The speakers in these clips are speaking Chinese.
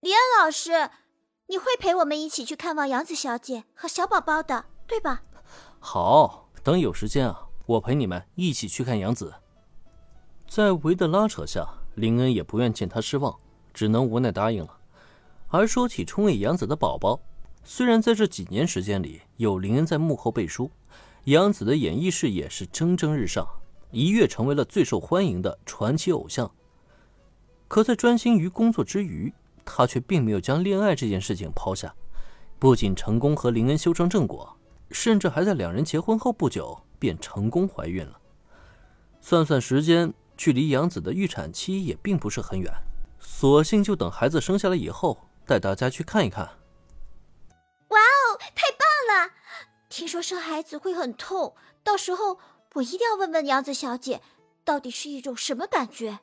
李恩老师，你会陪我们一起去看望杨子小姐和小宝宝的，对吧？好，等有时间啊，我陪你们一起去看杨子。在维的拉扯下，林恩也不愿见他失望，只能无奈答应了。而说起冲为杨子的宝宝，虽然在这几年时间里有林恩在幕后背书，杨子的演艺事业是蒸蒸日上，一跃成为了最受欢迎的传奇偶像。可在专心于工作之余，他却并没有将恋爱这件事情抛下，不仅成功和林恩修成正果，甚至还在两人结婚后不久便成功怀孕了。算算时间，距离杨子的预产期也并不是很远，索性就等孩子生下来以后带大家去看一看。哇哦，太棒了！听说生孩子会很痛，到时候我一定要问问杨子小姐，到底是一种什么感觉。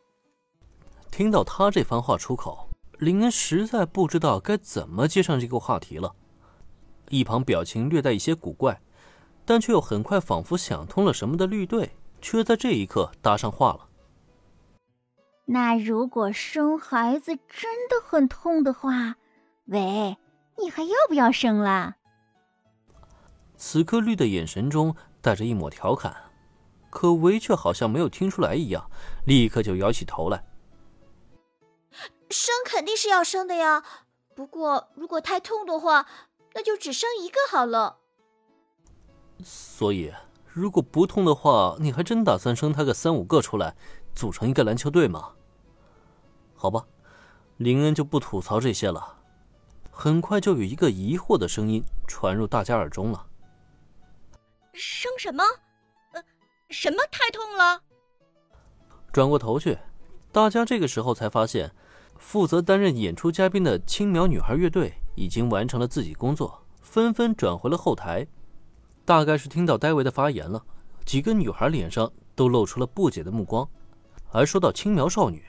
听到他这番话出口。林恩实在不知道该怎么接上这个话题了，一旁表情略带一些古怪，但却又很快仿佛想通了什么的绿队，却在这一刻搭上话了。那如果生孩子真的很痛的话，喂，你还要不要生了？此刻绿的眼神中带着一抹调侃，可维却好像没有听出来一样，立刻就摇起头来。生肯定是要生的呀，不过如果太痛的话，那就只生一个好了。所以，如果不痛的话，你还真打算生他个三五个出来，组成一个篮球队吗？好吧，林恩就不吐槽这些了。很快就有一个疑惑的声音传入大家耳中了：“生什么？呃，什么太痛了？”转过头去，大家这个时候才发现。负责担任演出嘉宾的青苗女孩乐队已经完成了自己工作，纷纷转回了后台。大概是听到戴维的发言了，几个女孩脸上都露出了不解的目光。而说到青苗少女，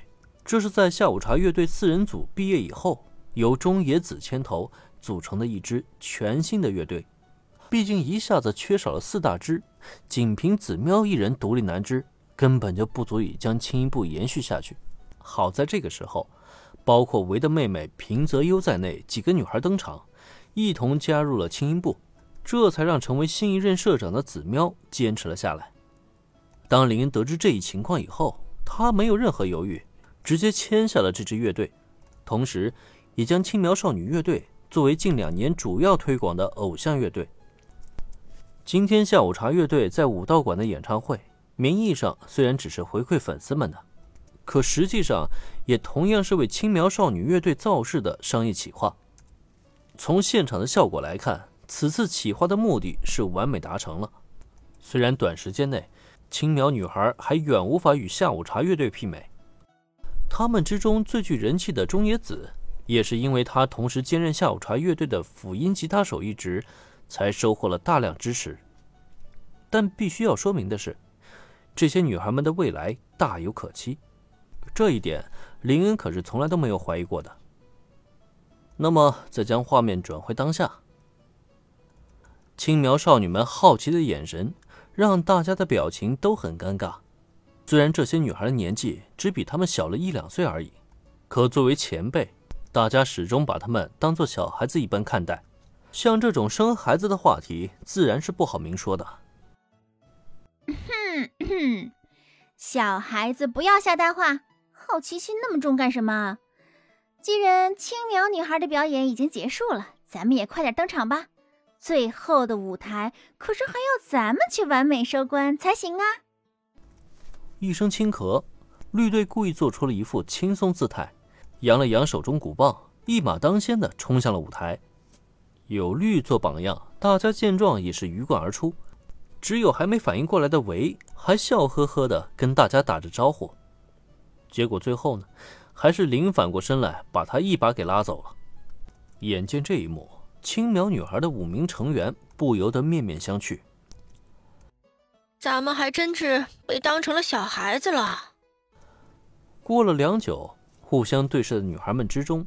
这是在下午茶乐队四人组毕业以后，由中野子牵头组成的一支全新的乐队。毕竟一下子缺少了四大支，仅凭子喵一人独立难支，根本就不足以将轻音部延续下去。好在这个时候。包括维的妹妹平泽优在内几个女孩登场，一同加入了轻音部，这才让成为新一任社长的子喵坚持了下来。当林得知这一情况以后，他没有任何犹豫，直接签下了这支乐队，同时也将青苗少女乐队作为近两年主要推广的偶像乐队。今天下午茶乐队在武道馆的演唱会，名义上虽然只是回馈粉丝们的。可实际上，也同样是为青苗少女乐队造势的商业企划。从现场的效果来看，此次企划的目的是完美达成了。虽然短时间内，青苗女孩还远无法与下午茶乐队媲美，他们之中最具人气的中野子，也是因为她同时兼任下午茶乐队的辅音吉他手一职，才收获了大量支持。但必须要说明的是，这些女孩们的未来大有可期。这一点，林恩可是从来都没有怀疑过的。那么，再将画面转回当下，青苗少女们好奇的眼神，让大家的表情都很尴尬。虽然这些女孩的年纪只比她们小了一两岁而已，可作为前辈，大家始终把她们当做小孩子一般看待。像这种生孩子的话题，自然是不好明说的。哼哼，小孩子不要瞎搭话。好奇心那么重干什么？既然青苗女孩的表演已经结束了，咱们也快点登场吧。最后的舞台可是还要咱们去完美收官才行啊！一声轻咳，绿队故意做出了一副轻松姿态，扬了扬手中鼓棒，一马当先的冲向了舞台。有绿做榜样，大家见状也是鱼贯而出。只有还没反应过来的维，还笑呵呵的跟大家打着招呼。结果最后呢，还是林反过身来，把他一把给拉走了。眼见这一幕，青苗女孩的五名成员不由得面面相觑。咱们还真是被当成了小孩子了。过了良久，互相对视的女孩们之中，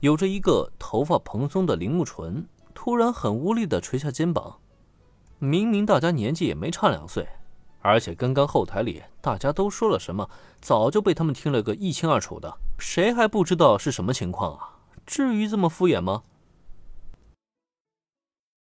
有着一个头发蓬松的铃木纯，突然很无力的垂下肩膀。明明大家年纪也没差两岁。而且刚刚后台里大家都说了什么，早就被他们听了个一清二楚的，谁还不知道是什么情况啊？至于这么敷衍吗？